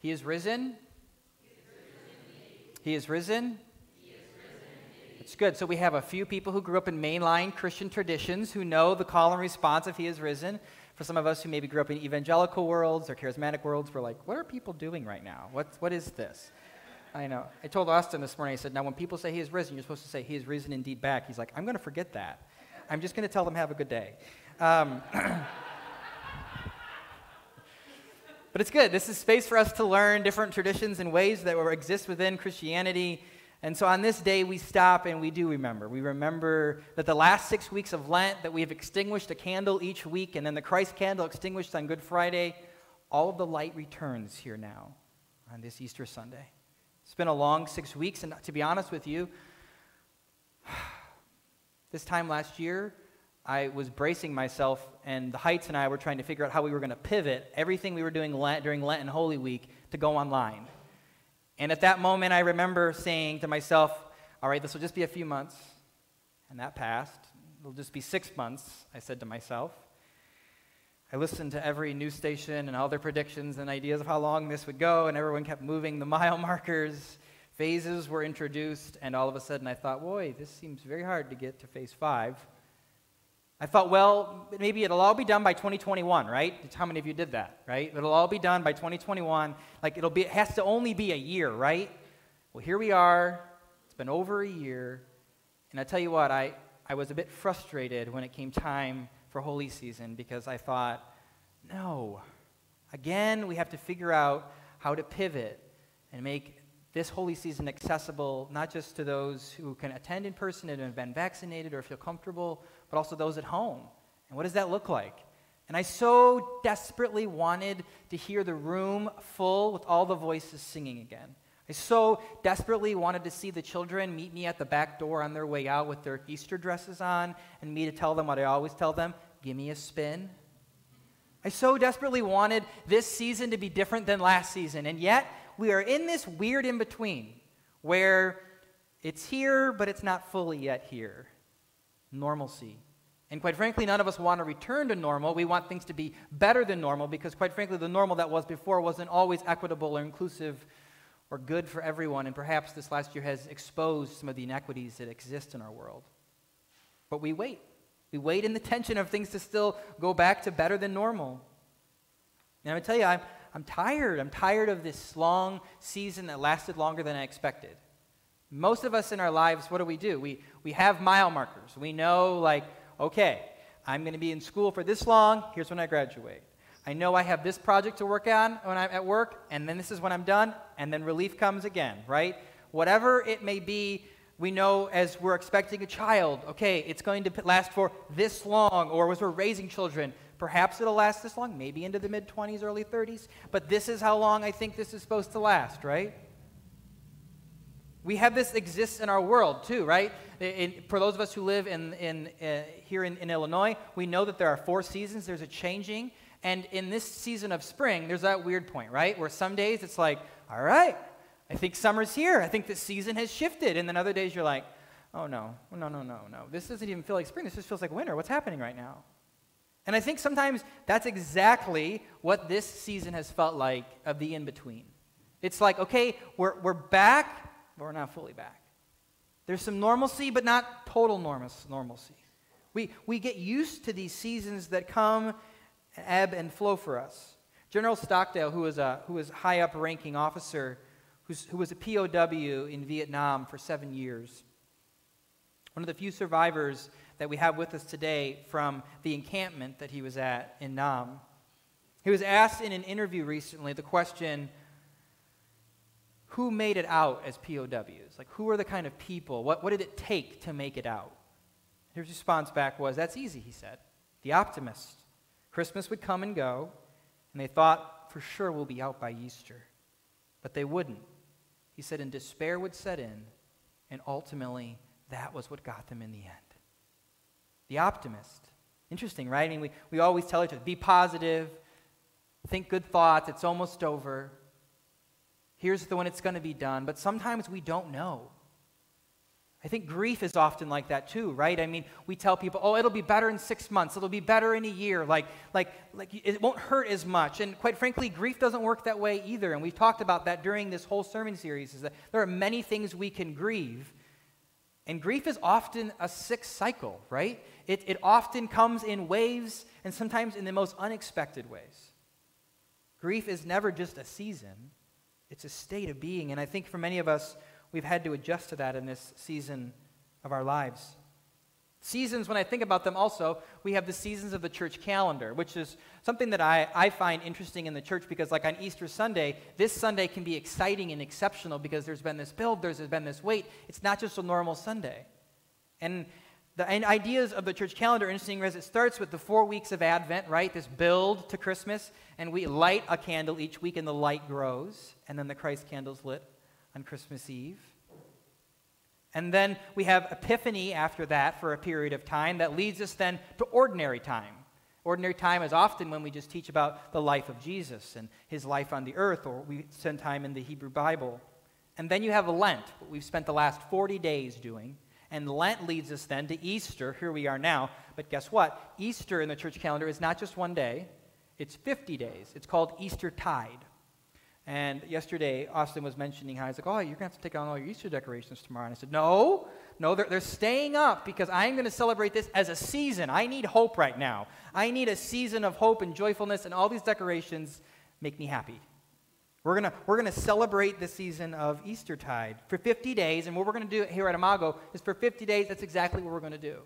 He is risen. He is risen. It's good. So we have a few people who grew up in mainline Christian traditions who know the call and response of He is risen. For some of us who maybe grew up in evangelical worlds or charismatic worlds, we're like, what are people doing right now? What, what is this? I know. I told Austin this morning, I said, now when people say He is risen, you're supposed to say He is risen indeed back. He's like, I'm going to forget that. I'm just going to tell them have a good day. Um, but it's good. This is space for us to learn different traditions and ways that exist within Christianity. And so on this day, we stop and we do remember. We remember that the last six weeks of Lent, that we have extinguished a candle each week, and then the Christ candle extinguished on Good Friday, all of the light returns here now on this Easter Sunday. It's been a long six weeks, and to be honest with you, this time last year, I was bracing myself, and the Heights and I were trying to figure out how we were going to pivot everything we were doing Lent, during Lent and Holy Week to go online. And at that moment, I remember saying to myself, all right, this will just be a few months. And that passed. It'll just be six months, I said to myself. I listened to every news station and all their predictions and ideas of how long this would go, and everyone kept moving the mile markers. Phases were introduced, and all of a sudden I thought, boy, this seems very hard to get to phase five. I thought, well, maybe it'll all be done by 2021, right? How many of you did that, right? It'll all be done by 2021. Like it'll be, it has to only be a year, right? Well, here we are. It's been over a year. And I tell you what, I, I was a bit frustrated when it came time for holy season because I thought, no. Again, we have to figure out how to pivot and make this holy season accessible not just to those who can attend in person and have been vaccinated or feel comfortable, but also those at home. And what does that look like? And I so desperately wanted to hear the room full with all the voices singing again. I so desperately wanted to see the children meet me at the back door on their way out with their Easter dresses on and me to tell them what I always tell them give me a spin. I so desperately wanted this season to be different than last season. And yet, we are in this weird in between where it's here, but it's not fully yet here. Normalcy. And quite frankly, none of us want to return to normal. We want things to be better than normal because, quite frankly, the normal that was before wasn't always equitable or inclusive or good for everyone. And perhaps this last year has exposed some of the inequities that exist in our world. But we wait. We wait in the tension of things to still go back to better than normal. And I'm going to tell you, I'm, I'm tired. I'm tired of this long season that lasted longer than I expected. Most of us in our lives, what do we do? We, we have mile markers. We know, like, okay, I'm going to be in school for this long. Here's when I graduate. I know I have this project to work on when I'm at work, and then this is when I'm done, and then relief comes again, right? Whatever it may be, we know as we're expecting a child, okay, it's going to last for this long, or as we're raising children, Perhaps it'll last this long, maybe into the mid 20s, early 30s, but this is how long I think this is supposed to last, right? We have this exists in our world too, right? In, for those of us who live in, in, uh, here in, in Illinois, we know that there are four seasons, there's a changing. And in this season of spring, there's that weird point, right? Where some days it's like, all right, I think summer's here. I think the season has shifted. And then other days you're like, oh no, no, no, no, no. This doesn't even feel like spring. This just feels like winter. What's happening right now? And I think sometimes that's exactly what this season has felt like of the in between. It's like, okay, we're, we're back, but we're not fully back. There's some normalcy, but not total normalcy. We, we get used to these seasons that come, ebb, and flow for us. General Stockdale, who was a, who was high up ranking officer, who was a POW in Vietnam for seven years, one of the few survivors that we have with us today from the encampment that he was at in Nam. He was asked in an interview recently the question who made it out as POWs? Like, who are the kind of people? What, what did it take to make it out? His response back was, That's easy, he said. The optimist. Christmas would come and go, and they thought for sure we'll be out by Easter. But they wouldn't. He said, and despair would set in, and ultimately, that was what got them in the end the optimist. Interesting, right? I mean, we, we always tell each other be positive, think good thoughts, it's almost over. Here's the when it's going to be done. But sometimes we don't know. I think grief is often like that too, right? I mean, we tell people, "Oh, it'll be better in 6 months. It'll be better in a year." Like like like it won't hurt as much. And quite frankly, grief doesn't work that way either. And we've talked about that during this whole sermon series is that there are many things we can grieve. And grief is often a sick cycle, right? It, it often comes in waves and sometimes in the most unexpected ways. Grief is never just a season, it's a state of being. And I think for many of us, we've had to adjust to that in this season of our lives. Seasons, when I think about them, also, we have the seasons of the church calendar, which is something that I, I find interesting in the church because, like on Easter Sunday, this Sunday can be exciting and exceptional because there's been this build, there's been this wait. It's not just a normal Sunday. And the ideas of the church calendar are interesting because it starts with the four weeks of Advent, right? This build to Christmas, and we light a candle each week, and the light grows, and then the Christ candle's lit on Christmas Eve. And then we have Epiphany after that for a period of time that leads us then to ordinary time. Ordinary time is often when we just teach about the life of Jesus and his life on the earth, or we spend time in the Hebrew Bible. And then you have Lent, what we've spent the last 40 days doing. And Lent leads us then to Easter. Here we are now. But guess what? Easter in the church calendar is not just one day, it's 50 days. It's called Easter Tide. And yesterday, Austin was mentioning how he's like, oh, you're going to have to take on all your Easter decorations tomorrow. And I said, no, no, they're, they're staying up because I'm going to celebrate this as a season. I need hope right now. I need a season of hope and joyfulness, and all these decorations make me happy. We're going we're gonna celebrate the season of Eastertide for 50 days, and what we're going to do here at Imago is for 50 days, that's exactly what we're going to do.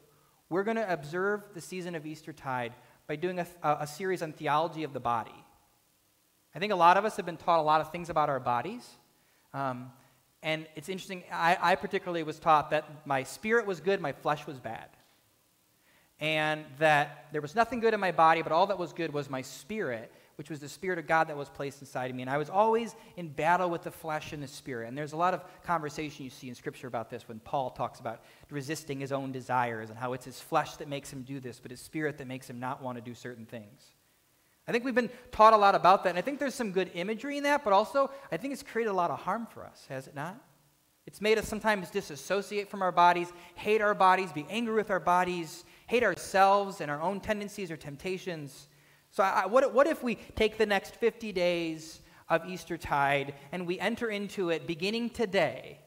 We're going to observe the season of Eastertide by doing a, a, a series on theology of the body. I think a lot of us have been taught a lot of things about our bodies. Um, and it's interesting, I, I, particularly was taught that my spirit was good, my flesh was bad. And that there was nothing good in my body, but all that was good was my spirit, which was the Spirit of God that was placed inside of me. And I was always in battle with the flesh and the spirit. And there's a lot of conversation you see in Scripture about this when Paul talks about resisting his own desires and how it's his flesh that makes him do this, but his spirit that makes him not want to do certain things. I think we've been taught a lot about that, and I think there's some good imagery in that, but also I think it's created a lot of harm for us, has it not? It's made us sometimes disassociate from our bodies, hate our bodies, be angry with our bodies, hate ourselves and our own tendencies or temptations. So, I, what, what if we take the next 50 days of Eastertide and we enter into it beginning today,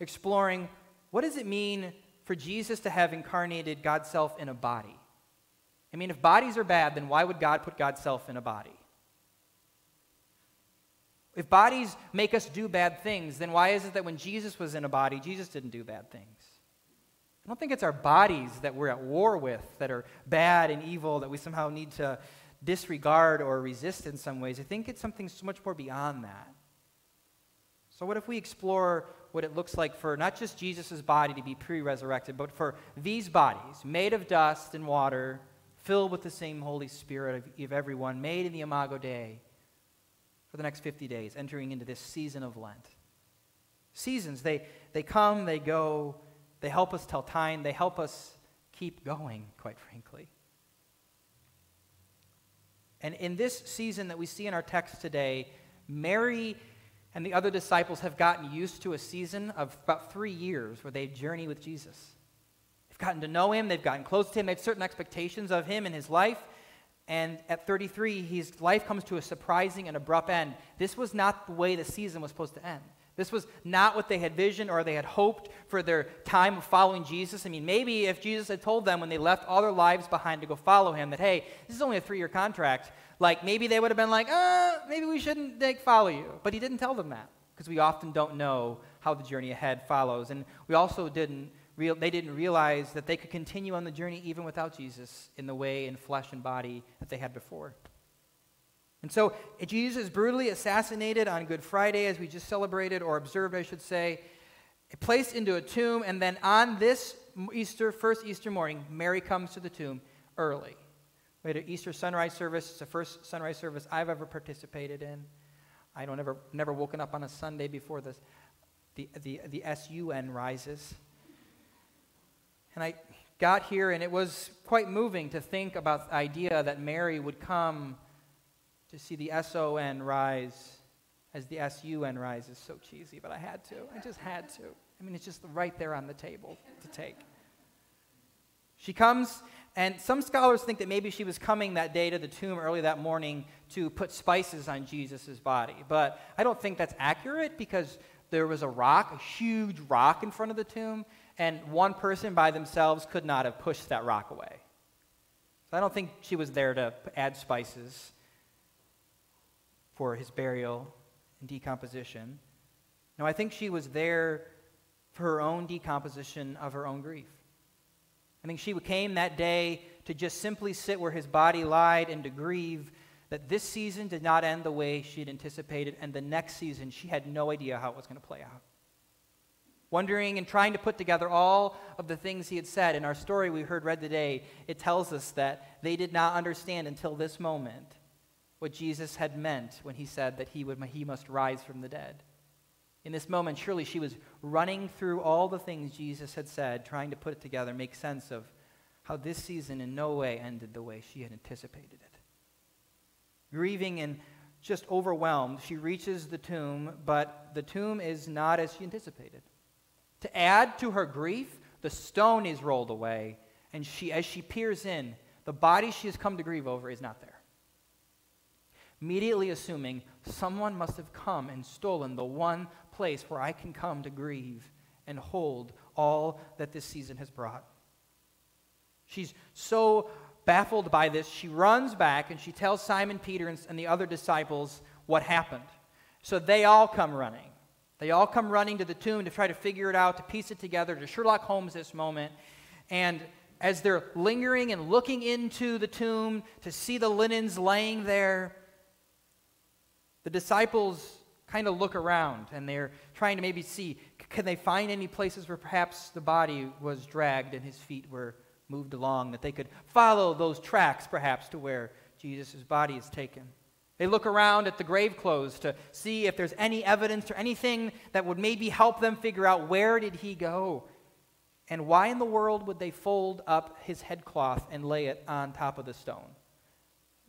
exploring what does it mean for Jesus to have incarnated God's self in a body? I mean, if bodies are bad, then why would God put God's self in a body? If bodies make us do bad things, then why is it that when Jesus was in a body, Jesus didn't do bad things? I don't think it's our bodies that we're at war with that are bad and evil that we somehow need to disregard or resist in some ways. I think it's something so much more beyond that. So, what if we explore what it looks like for not just Jesus' body to be pre resurrected, but for these bodies, made of dust and water, filled with the same Holy Spirit of, of everyone, made in the Imago Dei for the next 50 days, entering into this season of Lent. Seasons, they, they come, they go, they help us tell time, they help us keep going, quite frankly. And in this season that we see in our text today, Mary and the other disciples have gotten used to a season of about three years where they journey with Jesus They've gotten to know him, they've gotten close to him, they have certain expectations of him and his life. And at 33, his life comes to a surprising and abrupt end. This was not the way the season was supposed to end. This was not what they had visioned or they had hoped for their time of following Jesus. I mean, maybe if Jesus had told them when they left all their lives behind to go follow him that, hey, this is only a three year contract, like maybe they would have been like, uh, maybe we shouldn't like, follow you. But he didn't tell them that because we often don't know how the journey ahead follows. And we also didn't real, they didn't realize that they could continue on the journey even without Jesus in the way in flesh and body that they had before. And so Jesus is brutally assassinated on Good Friday, as we just celebrated, or observed, I should say, placed into a tomb, and then on this Easter, first Easter morning, Mary comes to the tomb early. We had an Easter sunrise service. It's the first sunrise service I've ever participated in. I don't ever never woken up on a Sunday before the the the, the sun rises. And I got here, and it was quite moving to think about the idea that Mary would come to see the S-O-N rise as the S-U-N rises. So cheesy, but I had to. I just had to. I mean, it's just right there on the table to take. She comes, and some scholars think that maybe she was coming that day to the tomb early that morning to put spices on Jesus' body. But I don't think that's accurate because there was a rock, a huge rock in front of the tomb, and one person by themselves could not have pushed that rock away. So I don't think she was there to add spices for his burial and decomposition. No, I think she was there for her own decomposition of her own grief. I think she came that day to just simply sit where his body lied and to grieve that this season did not end the way she had anticipated, and the next season she had no idea how it was going to play out. Wondering and trying to put together all of the things he had said. In our story we heard read today, it tells us that they did not understand until this moment what Jesus had meant when he said that he, would, he must rise from the dead. In this moment, surely she was running through all the things Jesus had said, trying to put it together, make sense of how this season in no way ended the way she had anticipated it. Grieving and just overwhelmed, she reaches the tomb, but the tomb is not as she anticipated. To add to her grief, the stone is rolled away, and she, as she peers in, the body she has come to grieve over is not there immediately assuming someone must have come and stolen the one place where I can come to grieve and hold all that this season has brought. She's so baffled by this, she runs back and she tells Simon Peter and the other disciples what happened. So they all come running. They all come running to the tomb to try to figure it out, to piece it together, to Sherlock Holmes this moment. And as they're lingering and looking into the tomb to see the linens laying there, the disciples kind of look around and they're trying to maybe see can they find any places where perhaps the body was dragged and his feet were moved along, that they could follow those tracks perhaps to where Jesus' body is taken. They look around at the grave clothes to see if there's any evidence or anything that would maybe help them figure out where did he go? And why in the world would they fold up his headcloth and lay it on top of the stone?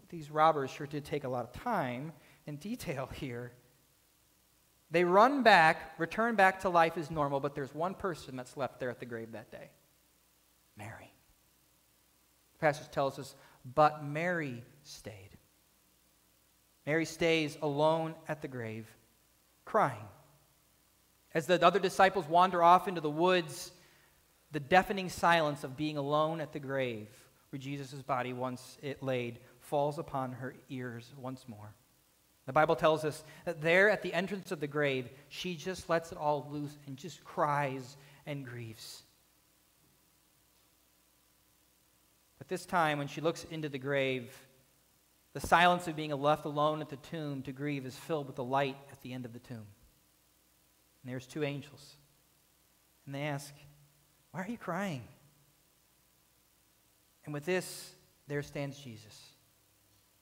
These robbers sure did take a lot of time and detail here. They run back, return back to life as normal, but there's one person that's left there at the grave that day Mary. The passage tells us, but Mary stayed. Mary stays alone at the grave, crying. As the other disciples wander off into the woods, the deafening silence of being alone at the grave where Jesus' body once it laid falls upon her ears once more. The Bible tells us that there at the entrance of the grave, she just lets it all loose and just cries and grieves. But this time, when she looks into the grave, the silence of being left alone at the tomb to grieve is filled with the light at the end of the tomb. And there's two angels. And they ask, Why are you crying? And with this, there stands Jesus.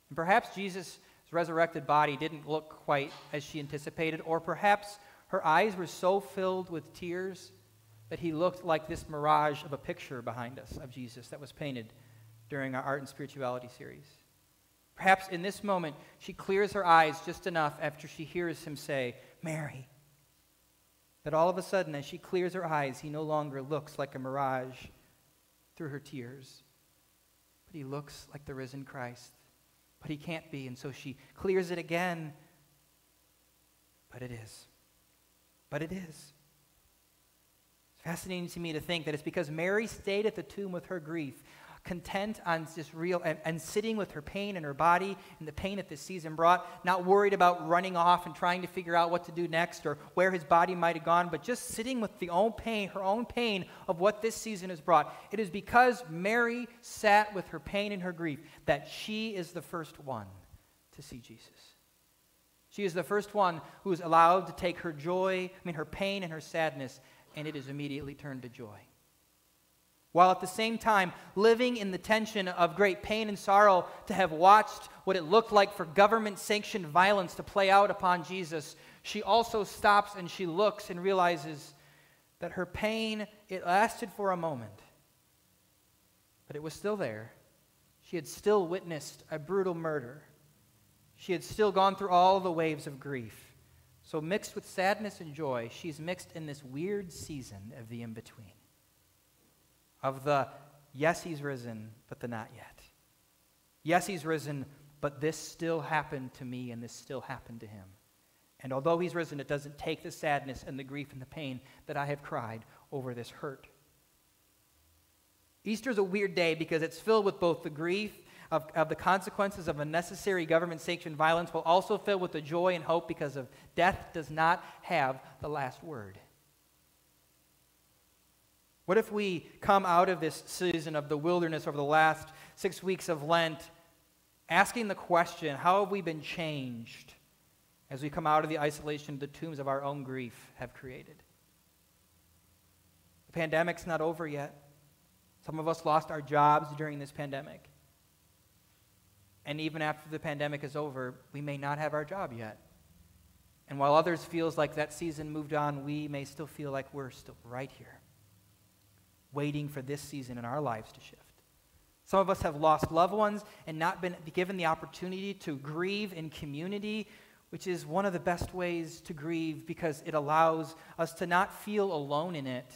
And perhaps Jesus his resurrected body didn't look quite as she anticipated, or perhaps her eyes were so filled with tears that he looked like this mirage of a picture behind us of Jesus that was painted during our Art and Spirituality series. Perhaps in this moment, she clears her eyes just enough after she hears him say, Mary. That all of a sudden, as she clears her eyes, he no longer looks like a mirage through her tears, but he looks like the risen Christ but he can't be. And so she clears it again. But it is. But it is. It's fascinating to me to think that it's because Mary stayed at the tomb with her grief content on just real and, and, sitting with her pain in her body and the pain that this season brought, not worried about running off and trying to figure out what to do next or where his body might have gone, but just sitting with the own pain, her own pain of what this season has brought. It is because Mary sat with her pain and her grief that she is the first one to see Jesus. She is the first one who is allowed to take her joy, I mean her pain and her sadness, and it is immediately turned to joy while at the same time living in the tension of great pain and sorrow to have watched what it looked like for government sanctioned violence to play out upon Jesus, she also stops and she looks and realizes that her pain, it lasted for a moment, but it was still there. She had still witnessed a brutal murder. She had still gone through all the waves of grief. So, mixed with sadness and joy, she's mixed in this weird season of the in between. Of the, yes, he's risen, but the not yet. Yes, he's risen, but this still happened to me and this still happened to him. And although he's risen, it doesn't take the sadness and the grief and the pain that I have cried over this hurt. Easter is a weird day because it's filled with both the grief of, of the consequences of unnecessary government sanctioned violence, while also filled with the joy and hope because of death does not have the last word. What if we come out of this season of the wilderness over the last six weeks of Lent asking the question, how have we been changed as we come out of the isolation the tombs of our own grief have created? The pandemic's not over yet. Some of us lost our jobs during this pandemic. And even after the pandemic is over, we may not have our job yet. And while others feels like that season moved on, we may still feel like we're still right here, waiting for this season in our lives to shift. Some of us have lost loved ones and not been given the opportunity to grieve in community, which is one of the best ways to grieve because it allows us to not feel alone in it.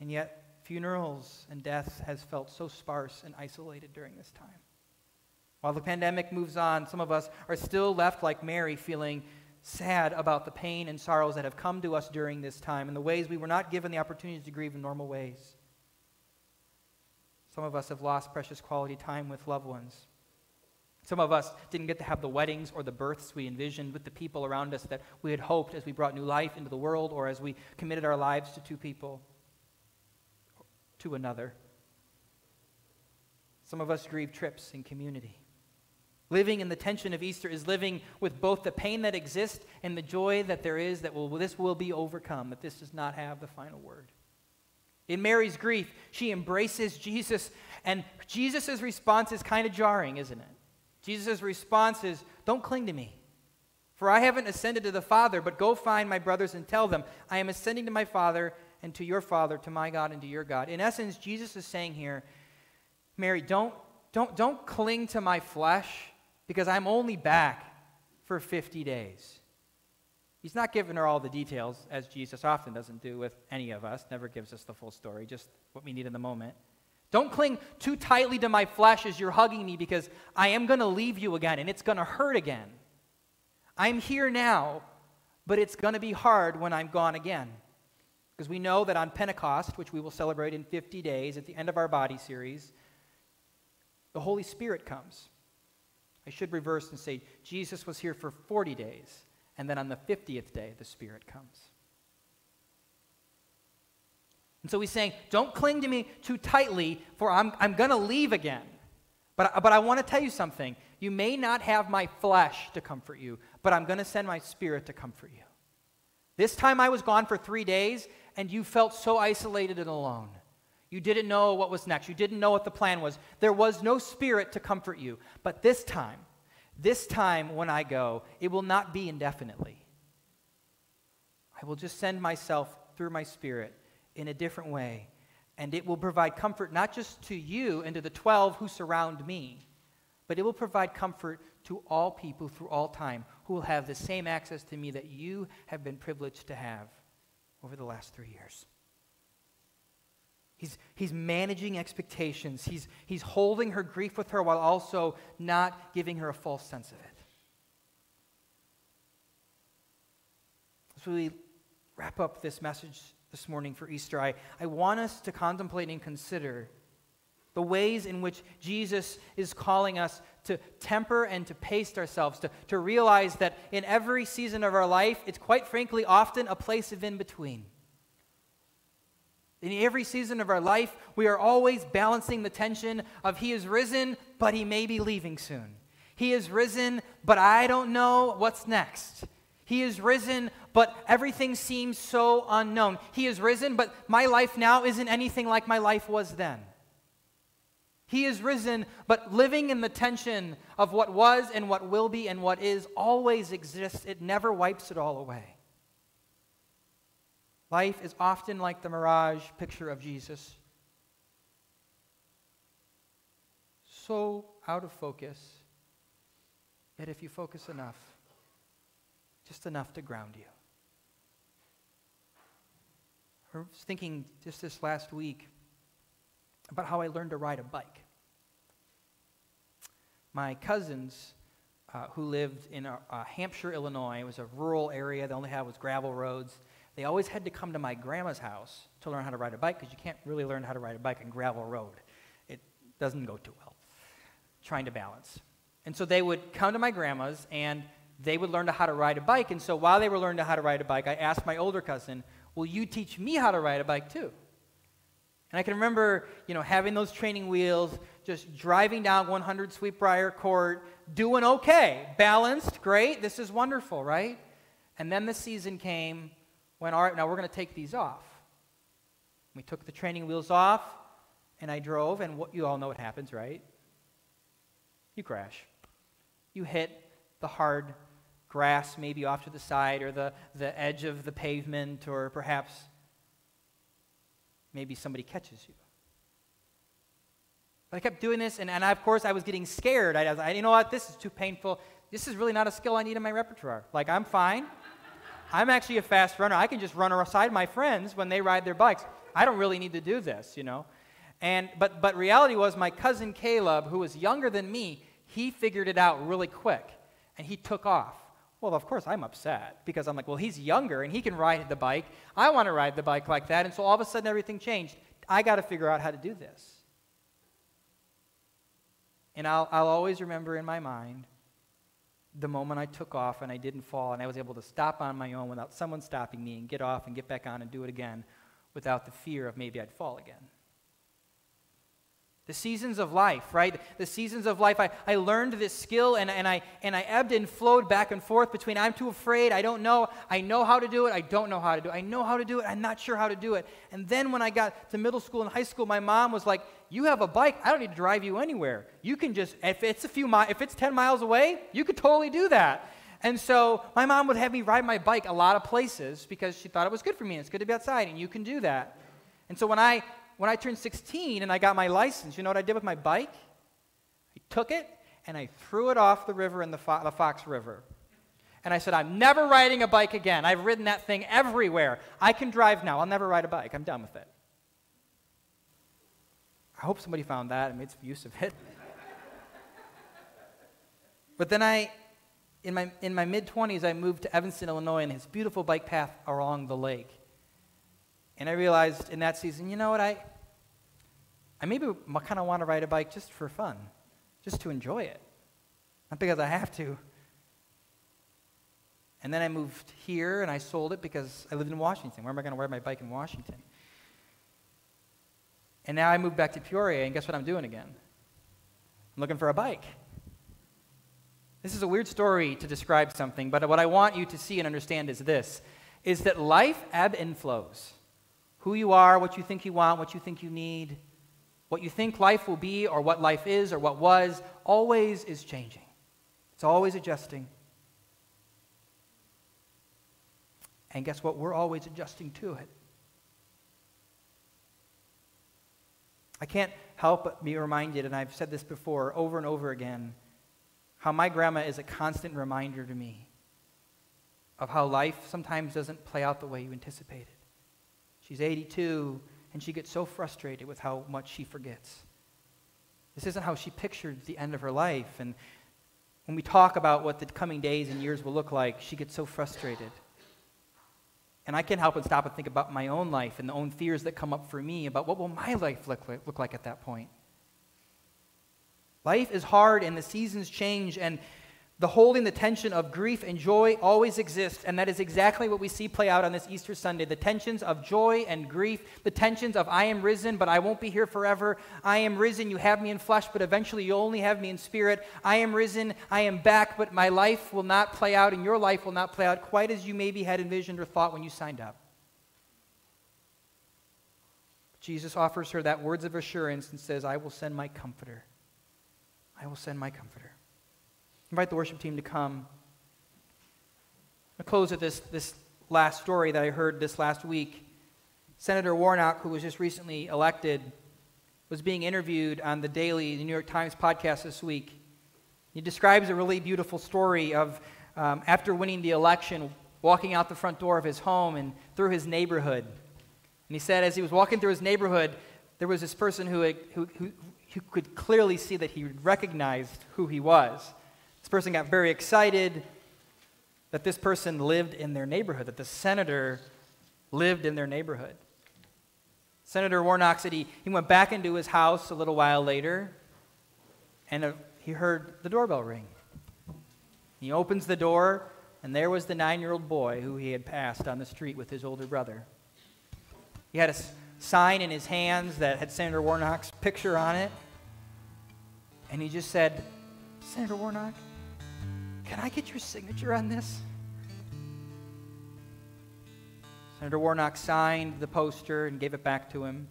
And yet, funerals and death has felt so sparse and isolated during this time. While the pandemic moves on, some of us are still left like Mary, feeling sad about the pain and sorrows that have come to us during this time and the ways we were not given the opportunities to grieve in normal ways. Some of us have lost precious quality time with loved ones. Some of us didn't get to have the weddings or the births we envisioned with the people around us that we had hoped as we brought new life into the world or as we committed our lives to two people, to another. Some of us grieve trips in community. Living in the tension of Easter is living with both the pain that exists and the joy that there is that will, this will be overcome, that this does not have the final word. In Mary's grief, she embraces Jesus, and Jesus' response is kind of jarring, isn't it? Jesus' response is, Don't cling to me, for I haven't ascended to the Father, but go find my brothers and tell them, I am ascending to my Father and to your Father, to my God and to your God. In essence, Jesus is saying here, Mary, don't, don't, don't cling to my flesh because I'm only back for 50 days. He's not giving her all the details, as Jesus often doesn't do with any of us, never gives us the full story, just what we need in the moment. Don't cling too tightly to my flesh as you're hugging me because I am going to leave you again and it's going to hurt again. I'm here now, but it's going to be hard when I'm gone again. Because we know that on Pentecost, which we will celebrate in 50 days at the end of our body series, the Holy Spirit comes. I should reverse and say Jesus was here for 40 days, and then on the 50th day, the Spirit comes. And so he's saying, Don't cling to me too tightly, for I'm, I'm going to leave again. But, but I want to tell you something. You may not have my flesh to comfort you, but I'm going to send my spirit to comfort you. This time I was gone for three days, and you felt so isolated and alone. You didn't know what was next. You didn't know what the plan was. There was no spirit to comfort you. But this time, this time when I go, it will not be indefinitely. I will just send myself through my spirit in a different way. And it will provide comfort not just to you and to the 12 who surround me, but it will provide comfort to all people through all time who will have the same access to me that you have been privileged to have over the last three years. He's, he's managing expectations. He's, he's holding her grief with her while also not giving her a false sense of it. As we wrap up this message this morning for Easter, I, I want us to contemplate and consider the ways in which Jesus is calling us to temper and to pace ourselves, to, to realize that in every season of our life, it's quite frankly often a place of in between. In every season of our life, we are always balancing the tension of He is risen, but He may be leaving soon. He is risen, but I don't know what's next. He is risen, but everything seems so unknown. He is risen, but my life now isn't anything like my life was then. He is risen, but living in the tension of what was and what will be and what is always exists. It never wipes it all away. Life is often like the mirage picture of Jesus. So out of focus, yet if you focus enough, just enough to ground you. I was thinking just this last week about how I learned to ride a bike. My cousins, uh, who lived in uh, uh, Hampshire, Illinois, it was a rural area. They only had was gravel roads. They always had to come to my grandma's house to learn how to ride a bike because you can't really learn how to ride a bike on gravel road. It doesn't go too well. Trying to balance. And so they would come to my grandma's and they would learn how to ride a bike. And so while they were learning how to ride a bike, I asked my older cousin, Will you teach me how to ride a bike too? And I can remember, you know, having those training wheels, just driving down 100 Sweetbriar Court, doing okay, balanced, great, this is wonderful, right? And then the season came when, all right, now we're going to take these off. We took the training wheels off, and I drove, and what, you all know what happens, right? You crash. You hit the hard grass, maybe off to the side, or the, the edge of the pavement, or perhaps maybe somebody catches you. But I kept doing this, and, and I, of course, I was getting scared. I was like, you know what? This is too painful. This is really not a skill I need in my repertoire. Like, I'm fine. I'm actually a fast runner. I can just run alongside my friends when they ride their bikes. I don't really need to do this, you know. And but but reality was my cousin Caleb, who was younger than me, he figured it out really quick, and he took off. Well, of course, I'm upset because I'm like, well, he's younger and he can ride the bike. I want to ride the bike like that. And so all of a sudden, everything changed. I got to figure out how to do this. And I'll, I'll always remember in my mind the moment I took off and I didn't fall and I was able to stop on my own without someone stopping me and get off and get back on and do it again without the fear of maybe I'd fall again. The seasons of life, right? The seasons of life. I, I learned this skill and, and, I, and I ebbed and flowed back and forth between I'm too afraid, I don't know, I know how to do it, I don't know how to do it. I know how to do it, I'm not sure how to do it. And then when I got to middle school and high school, my mom was like, You have a bike, I don't need to drive you anywhere. You can just, if it's a few miles, if it's 10 miles away, you could totally do that. And so my mom would have me ride my bike a lot of places because she thought it was good for me. and It's good to be outside, and you can do that. And so when I when I turned 16 and I got my license, you know what I did with my bike? I took it and I threw it off the river in the, Fo- the Fox River. And I said, I'm never riding a bike again. I've ridden that thing everywhere. I can drive now. I'll never ride a bike. I'm done with it. I hope somebody found that and made some use of it. but then I, in my, in my mid 20s, I moved to Evanston, Illinois, and his beautiful bike path along the lake. And I realized in that season, you know what, I, I maybe kind of want to ride a bike just for fun, just to enjoy it, not because I have to. And then I moved here and I sold it because I lived in Washington. Where am I going to ride my bike in Washington? And now I moved back to Peoria, and guess what I'm doing again? I'm looking for a bike. This is a weird story to describe something, but what I want you to see and understand is this is that life ebb and flows who you are, what you think you want, what you think you need, what you think life will be, or what life is, or what was, always is changing. It's always adjusting. And guess what? We're always adjusting to it. I can't help but be reminded, and I've said this before over and over again, how my grandma is a constant reminder to me of how life sometimes doesn't play out the way you anticipated. She's 82, and she gets so frustrated with how much she forgets. This isn't how she pictured the end of her life. And when we talk about what the coming days and years will look like, she gets so frustrated. And I can't help but stop and think about my own life and the own fears that come up for me about what will my life look like, look like at that point. Life is hard and the seasons change, and the holding the tension of grief and joy always exists, and that is exactly what we see play out on this Easter Sunday. The tensions of joy and grief, the tensions of I am risen, but I won't be here forever. I am risen, you have me in flesh, but eventually you'll only have me in spirit. I am risen, I am back, but my life will not play out, and your life will not play out quite as you maybe had envisioned or thought when you signed up. Jesus offers her that words of assurance and says, I will send my comforter. I will send my comforter invite the worship team to come. I'll close with this, this last story that I heard this last week. Senator Warnock, who was just recently elected, was being interviewed on the daily the New York Times podcast this week. He describes a really beautiful story of um, after winning the election, walking out the front door of his home and through his neighborhood. And he said, as he was walking through his neighborhood, there was this person who, who, who, who could clearly see that he recognized who he was. This person got very excited that this person lived in their neighborhood, that the senator lived in their neighborhood. Senator Warnock said he, he went back into his house a little while later and uh, he heard the doorbell ring. He opens the door, and there was the nine year old boy who he had passed on the street with his older brother. He had a sign in his hands that had Senator Warnock's picture on it. And he just said, Senator Warnock, can I get your signature on this? Senator Warnock signed the poster and gave it back to him.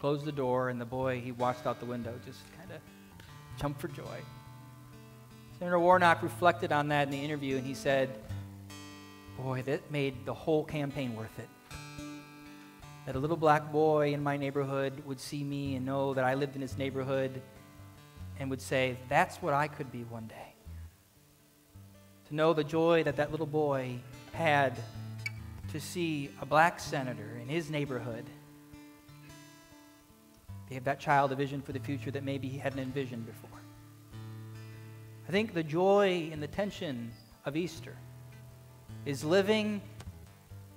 Closed the door, and the boy, he watched out the window, just kind of jumped for joy. Senator Warnock reflected on that in the interview, and he said, Boy, that made the whole campaign worth it. That a little black boy in my neighborhood would see me and know that I lived in his neighborhood and would say, That's what I could be one day. To know the joy that that little boy had to see a black senator in his neighborhood gave that child a vision for the future that maybe he hadn't envisioned before. I think the joy and the tension of Easter is living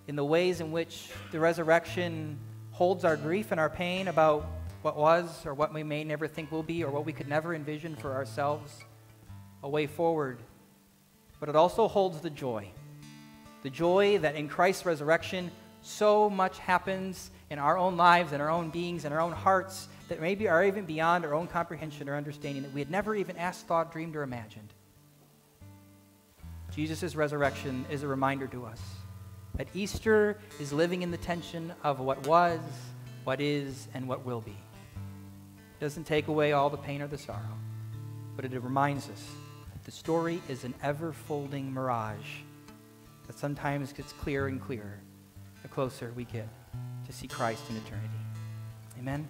in the ways in which the resurrection holds our grief and our pain about what was or what we may never think will be or what we could never envision for ourselves, a way forward. But it also holds the joy the joy that in Christ's resurrection, so much happens in our own lives in our own beings in our own hearts that maybe are even beyond our own comprehension or understanding that we had never even asked, thought, dreamed, or imagined. Jesus' resurrection is a reminder to us that Easter is living in the tension of what was, what is, and what will be. It doesn't take away all the pain or the sorrow, but it reminds us the story is an ever folding mirage that sometimes gets clearer and clearer the closer we get to see Christ in eternity. Amen.